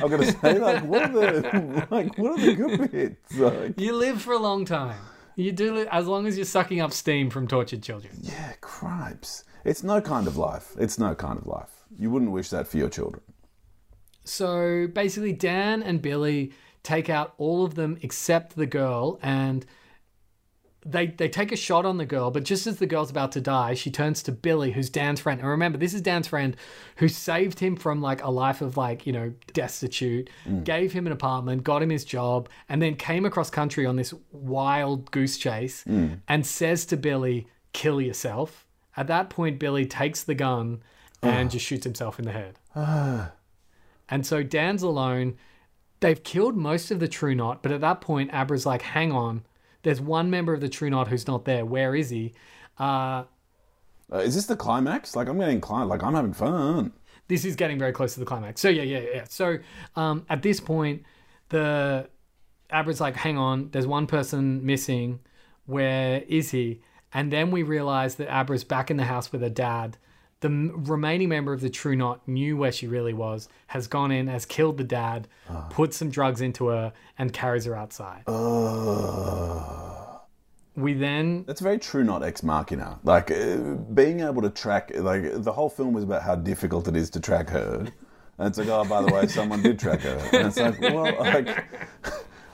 I'm gonna say, like, what are the like, what are the good bits? Like, you live for a long time. You do li- as long as you're sucking up steam from tortured children. yeah, cripes. It's no kind of life. It's no kind of life. You wouldn't wish that for your children. So basically, Dan and Billy take out all of them except the girl, and they they take a shot on the girl. But just as the girl's about to die, she turns to Billy, who's Dan's friend. And remember, this is Dan's friend who saved him from like a life of like you know destitute, mm. gave him an apartment, got him his job, and then came across country on this wild goose chase, mm. and says to Billy, "Kill yourself." At that point, Billy takes the gun and ah. just shoots himself in the head. Ah. And so Dan's alone. They've killed most of the True Knot, but at that point, Abra's like, hang on. There's one member of the True Knot who's not there. Where is he? Uh, Uh, is this the climax? Like I'm getting climax. Like I'm having fun. this is getting very close to the climax. So yeah, yeah, yeah. So um, at this point, the Abra's like, hang on, there's one person missing. Where is he? And then we realize that Abra's back in the house with her dad. The remaining member of the True Knot knew where she really was, has gone in, has killed the dad, put some drugs into her, and carries her outside. We then That's very true, not ex machina. Like uh, being able to track, like the whole film was about how difficult it is to track her, and it's like, oh, by the way, someone did track her, and it's like, well, like,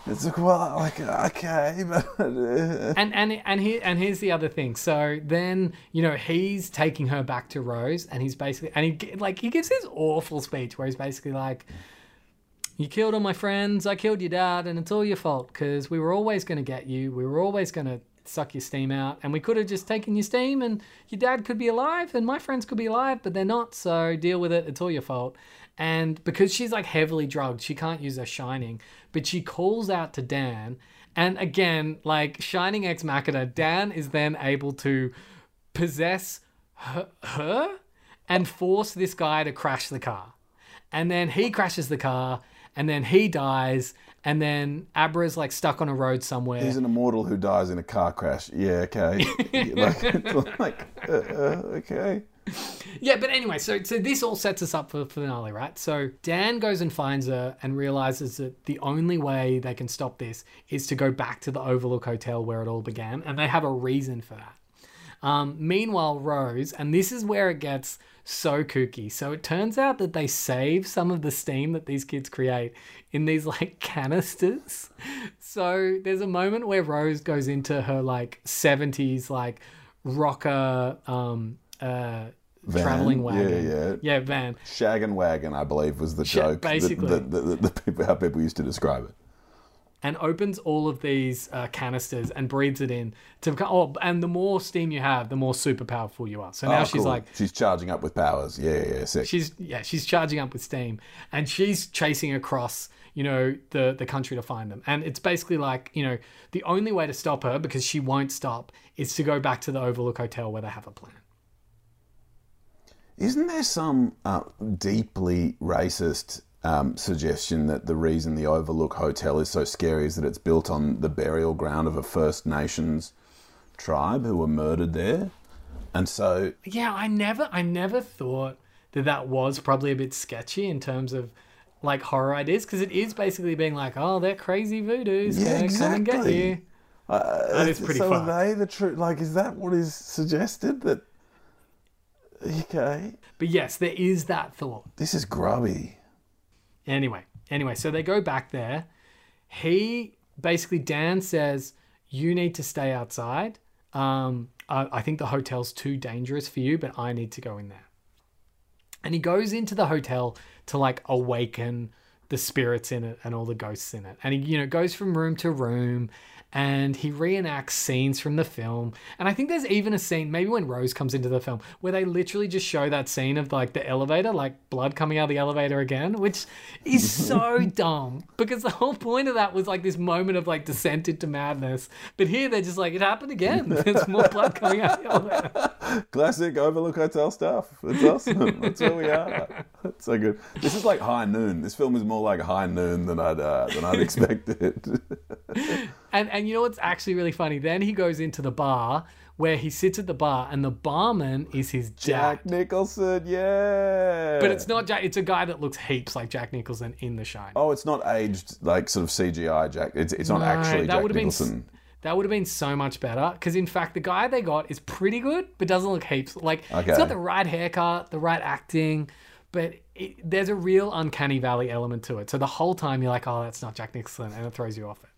it's like, well, like, okay, but and and and here and here's the other thing. So then you know he's taking her back to Rose, and he's basically and he like he gives this awful speech where he's basically like, "You killed all my friends. I killed your dad, and it's all your fault because we were always going to get you. We were always going to." Suck your steam out, and we could have just taken your steam, and your dad could be alive, and my friends could be alive, but they're not. So deal with it. It's all your fault. And because she's like heavily drugged, she can't use her shining, but she calls out to Dan. And again, like Shining Ex Machina, Dan is then able to possess her, her and force this guy to crash the car. And then he crashes the car, and then he dies, and then Abra's like stuck on a road somewhere. he's an immortal who dies in a car crash. Yeah, okay, like, like, uh, uh, okay. Yeah, but anyway, so so this all sets us up for the finale, right? So Dan goes and finds her and realizes that the only way they can stop this is to go back to the Overlook Hotel where it all began, and they have a reason for that. Um, meanwhile, Rose, and this is where it gets so kooky. So it turns out that they save some of the steam that these kids create in these like canisters. So there's a moment where Rose goes into her like 70s like rocker um uh Van? traveling wagon. yeah. Yeah, yeah, van. Shag and wagon, I believe, was the joke. basically. that- that the people, how people used to describe it. and opens all of these uh, canisters and breathes it in to become. Oh, and the more steam you have, the more super powerful you are. So now Oh, she's cool. like, she's charging up with powers. Yeah, yeah, yeah, sick. she's yeah, she's charging up with steam, and she's chasing across, you know, the the country to find them. And it's basically like, you know, the only way to stop her because she won't stop is to go back to the Overlook Hotel where they have a plan. Isn't there some uh, deeply racist um, suggestion that the reason the Overlook Hotel is so scary is that it's built on the burial ground of a First Nations tribe who were murdered there? And so, Yeah, I never I never thought that that was probably a bit sketchy in terms of like horror ideas because it is basically being like, oh, they're crazy voodoos Yeah, gonna come and get you. uh, That is pretty so fucked. are they the truth? Like, is that what is suggested? That okay, But yes, there is that thought. this is grubby. Anyway, anyway, so they go back there. He basically Dan says you need to stay outside. Um, I, I think the hotel's too dangerous for you, but I need to go in there. And he goes into the hotel to like awaken the spirits in it and all the ghosts in it. And he, you know, goes from room to room and he reenacts scenes from the film. And I think there's even a scene, maybe when Rose comes into the film, where they literally just show that scene of like the elevator, like blood coming out of the elevator again, which is so dumb because the whole point of that was like this moment of like descent into madness. But here they're just like, it happened again. There's more blood coming out of the elevator. Classic Overlook Hotel stuff. It's awesome. That's where we are. That's so good. This is like High Noon. This film is more like High Noon than I'd uh, than I'd expected. And and you know what's actually really funny? Then he goes into the bar where he sits at the bar, and the barman is his dad. Jack Nicholson, yeah. But it's not Jack. It's a guy that looks heaps like Jack Nicholson in The Shining. Oh, it's not aged like sort of CGI Jack. It's, it's not No, actually Jack been Nicholson. s- that would have been so much better. Because in fact, the guy they got is pretty good, but doesn't look heaps like. He's Okay. got the right haircut, the right acting, but it, there's a real uncanny valley element to it. So the whole time you're like, oh, that's not Jack Nicholson, and it throws you off it.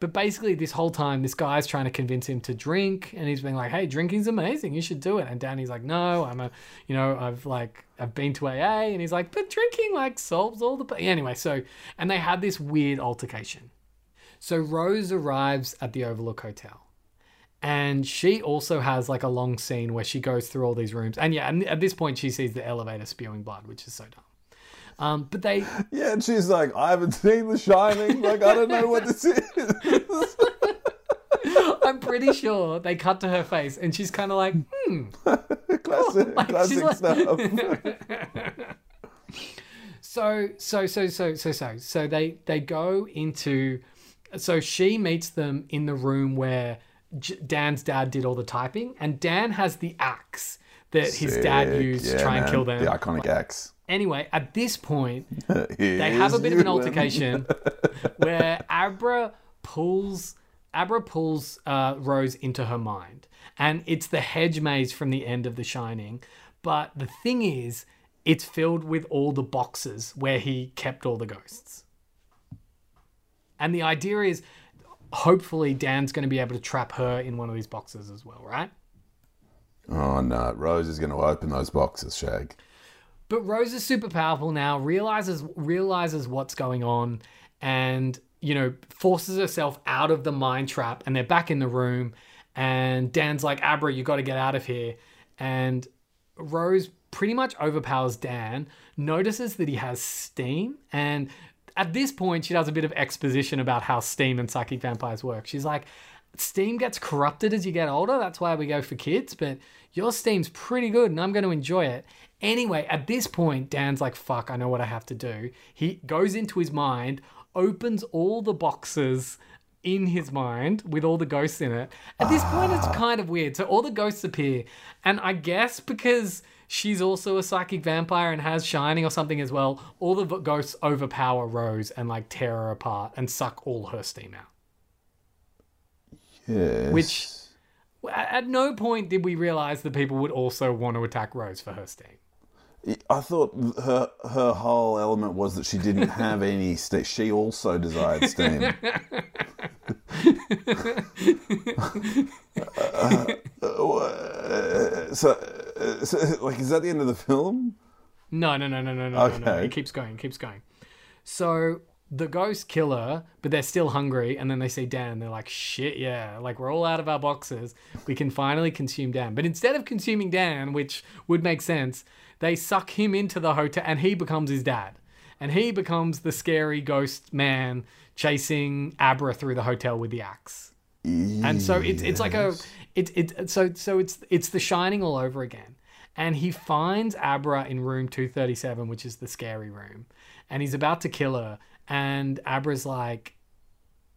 But basically, this whole time, this guy's trying to convince him to drink, and he's being like, "Hey, drinking's amazing. You should do it." And Danny's like, "No, I'm a, you know, I've like, I've been to AA," and he's like, "But drinking like solves all the." pa-" Anyway, so and they had this weird altercation. So Rose arrives at the Overlook Hotel. And she also has like a long scene where she goes through all these rooms. And yeah, and at this point she sees the elevator spewing blood, which is so dumb. Um, but they Yeah, and she's like, I haven't seen The Shining. Like, I don't know what this is. I'm pretty sure they cut to her face and she's kind of like, hmm. classic, Like, classic like- stuff. So so so so so so so they they go into so she meets them in the room where J- Dan's dad did all the typing and Dan has the axe that his dad Sick. used to Yeah, try and kill them. The iconic axe. Anyway, at this point, they have a bit of an altercation where Abra pulls Abra pulls uh, Rose into her mind, and it's the hedge maze from the end of The Shining. But the thing is, it's filled with all the boxes where he kept all the ghosts. And the idea is, hopefully, Dan's going to be able to trap her in one of these boxes as well, right? Oh no, Rose is going to open those boxes, Shag. But Rose is super powerful now, realizes realizes what's going on, and you know forces herself out of the mind trap. And they're back in the room, and Dan's like, "Abra, you got to get out of here." And Rose pretty much overpowers Dan. Notices that he has steam, and at this point, she does a bit of exposition about how steam and psychic vampires work. She's like, steam gets corrupted as you get older. That's why we go for kids. But your steam's pretty good and I'm going to enjoy it. Anyway, at this point, Dan's like, fuck, I know what I have to do. He goes into his mind, opens all the boxes in his mind with all the ghosts in it. At this point, it's kind of weird. So all the ghosts appear. And I guess because she's also a psychic vampire and has shining or something as well, all the ghosts overpower Rose and like tear her apart and suck all her steam out. Yes. Which at no point did we realize that people would also want to attack Rose for her steam. I thought her her whole element was that she didn't have any steam. She also desired steam. Uh, so, uh, so, like, is that the end of the film? No, no, no, no, no, no, no, no. Okay. It keeps going, keeps going. So the ghosts kill her, but they're still hungry, and then they see Dan. They're like, "Shit, yeah! Like we're all out of our boxes. We can finally consume Dan." But instead of consuming Dan, which would make sense, they suck him into the hotel, and he becomes his dad, and he becomes the scary ghost man chasing Abra through the hotel with the axe. And so it's it's like a it it so so it's it's the shining all over again. And he finds Abra in room 237, which is the scary room, and he's about to kill her. And Abra's like,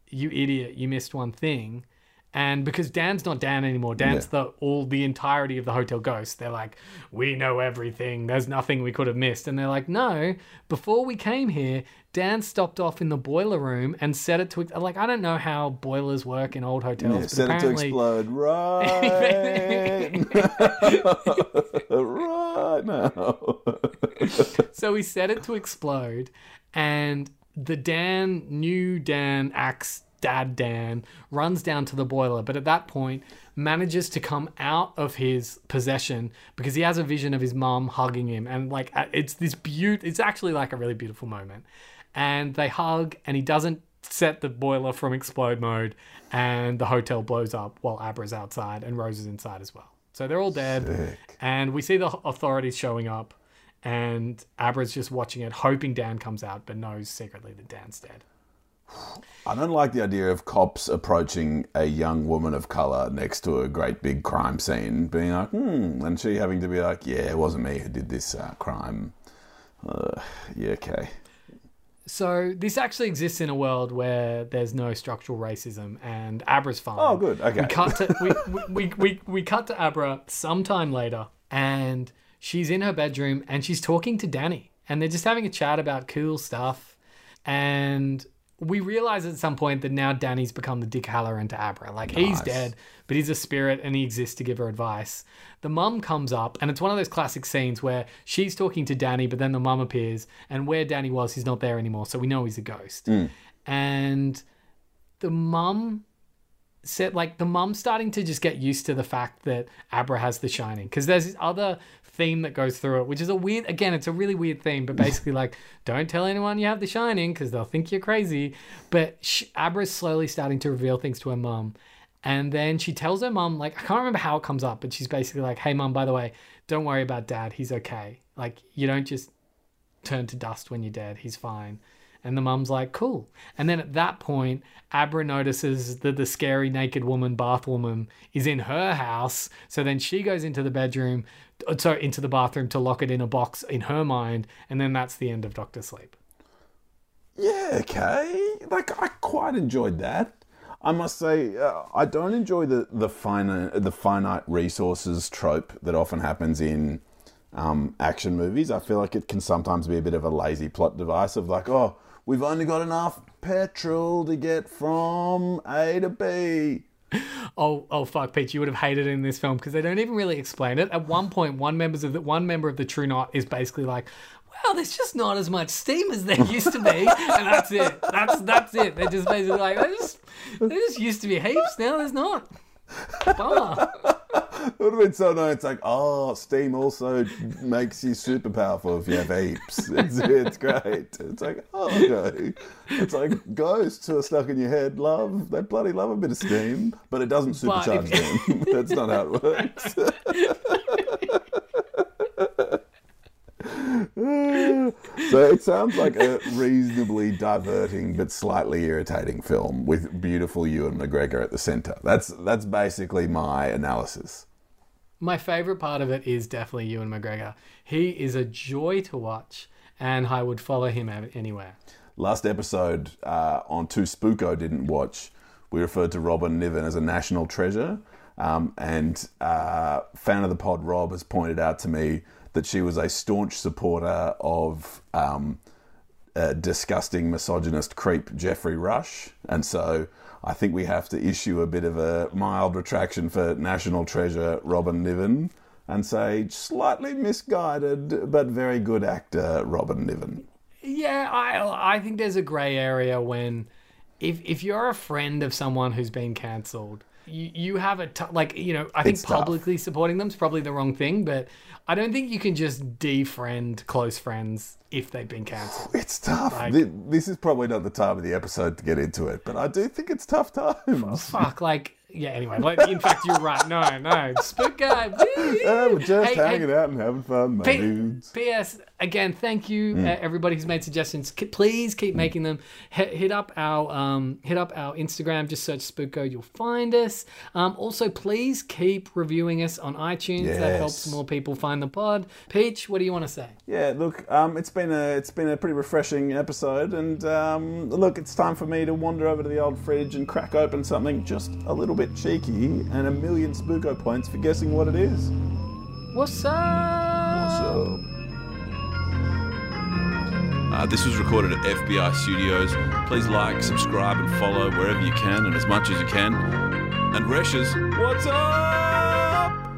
"You idiot! You missed one thing." And because Dan's not Dan anymore, Dan's the all the entirety of the hotel ghost. They're like, "We know everything. There's nothing we could have missed." And they're like, "No, before we came here, Dan stopped off in the boiler room and set it to like I don't know how boilers work in old hotels, Yeah, but set it to explode right, right now. so he set it to explode, and the Dan, new Dan, axe dad Dan, runs down to the boiler, but at that point manages to come out of his possession because he has a vision of his mum hugging him, and like uh, it's this beaut. It's actually like a really beautiful moment, and they hug, and he doesn't set the boiler from explode mode, and the hotel blows up while Abra's outside and Rose is inside as well. So they're all dead, Sick. and we see the authorities showing up, and Abra's just watching it, hoping Dan comes out, but knows secretly that Dan's dead. I don't like the idea of cops approaching a young woman of color next to a great big crime scene, being like, hmm, and she having to be like, yeah, it wasn't me who did this uh, crime. Uh, yeah, okay. So this actually exists in a world where there's no structural racism and Abra's fine. Oh, good. Okay. We cut to we, we, we, we, we cut to Abra sometime later and she's in her bedroom and she's talking to Danny and they're just having a chat about cool stuff and we realize at some point that now Danny's become the Dick Hallorann to Abra. Like he's dead, but he's a spirit and he exists to give her advice. The mum comes up, and it's one of those classic scenes where she's talking to Danny, but then the mum appears, and where Danny was, he's not there anymore, so we know he's a ghost. Hmm. And the mum said, like, the mum's starting to just get used to the fact that Abra has the shining, because there's this other theme that goes through it, which is a weird, again, it's a really weird theme, but basically, like, don't tell anyone you have the shining because they'll think you're crazy. But sh- Abra's slowly starting to reveal things to her mum. And then she tells her mum, like, I can't remember how it comes up, but she's basically like, hey, mum, by the way, don't worry about dad. He's okay. Like, you don't just turn to dust when you're dead. He's fine. And the mum's like, cool. And then at that point, Abra notices that the scary naked woman, bath woman, is in her house. So then she goes into the bedroom, uh, sorry, into the bathroom to lock it in a box in her mind. And then that's the end of Doctor Sleep. Yeah, okay. Like I quite enjoyed that. I must say, uh, I don't enjoy the the finite the finite resources trope that often happens in um, action movies. I feel like it can sometimes be a bit of a lazy plot device of like, oh, we've only got enough petrol to get from A to B. Oh, oh, fuck, Pete! You would have hated it in this film because they don't even really explain it. At one point, one members of the one member of the True Knot is basically like, "Well, there's just not as much steam as there used to be," and that's it. That's that's it. They're just basically like, "There just just used to be heaps. Now there's not." Bummer. It would have been so nice. It's like, oh, steam also makes you super powerful if you have apes. It's, it's great. It's like, oh, okay. It's like ghosts who are stuck in your head love, they bloody love a bit of steam, but it doesn't supercharge if- them. That's not how it works. so it sounds like a reasonably diverting but slightly irritating film with beautiful Ewan McGregor at the centre. That's that's basically my analysis. My favorite part of it is definitely Ewan McGregor. He is a joy to watch, and I would follow him anywhere. Last episode uh, on Two Spooko didn't watch. We referred to Robyn Nevin as a national treasure, um, and uh, fan of the pod Rob has pointed out to me that she was a staunch supporter of um, disgusting misogynist creep Geoffrey Rush, and so I think we have to issue a bit of a mild retraction for national treasure Robyn Nevin and say slightly misguided but very good actor Robyn Nevin. Yeah, I I think there's a grey area when if if you're a friend of someone who's been cancelled, you you have a t- like you know I think It's tough. publicly supporting them is probably the wrong thing, but I don't think you can just defriend close friends if they've been cancelled. It's tough. Like- this is probably not the time of the episode to get into it, but I do think it's tough times. Fuck, like yeah. Anyway, like, in fact, you're right. No, no, spook guy. Yeah, we're um, just Hey, hey, hanging out and having fun, my P- dudes. P.S. Again, thank you, Mm. uh, everybody who's made suggestions. Please keep making them. Hit, hit up our um, hit up our Instagram. Just search Spooko, you'll find us. Um, also, please keep reviewing us on iTunes. That helps more people find the pod. Peach, what do you want to say? Yeah, look, um, it's been a it's been a pretty refreshing episode, and um, look, it's time for me to wander over to the old fridge and crack open something just a little bit cheeky, and a million spooko points for guessing what it is. What's up? So, Uh, this was recorded at FBI Studios. Please like, subscribe, and follow wherever you can and as much as you can. And Reshes, what's up?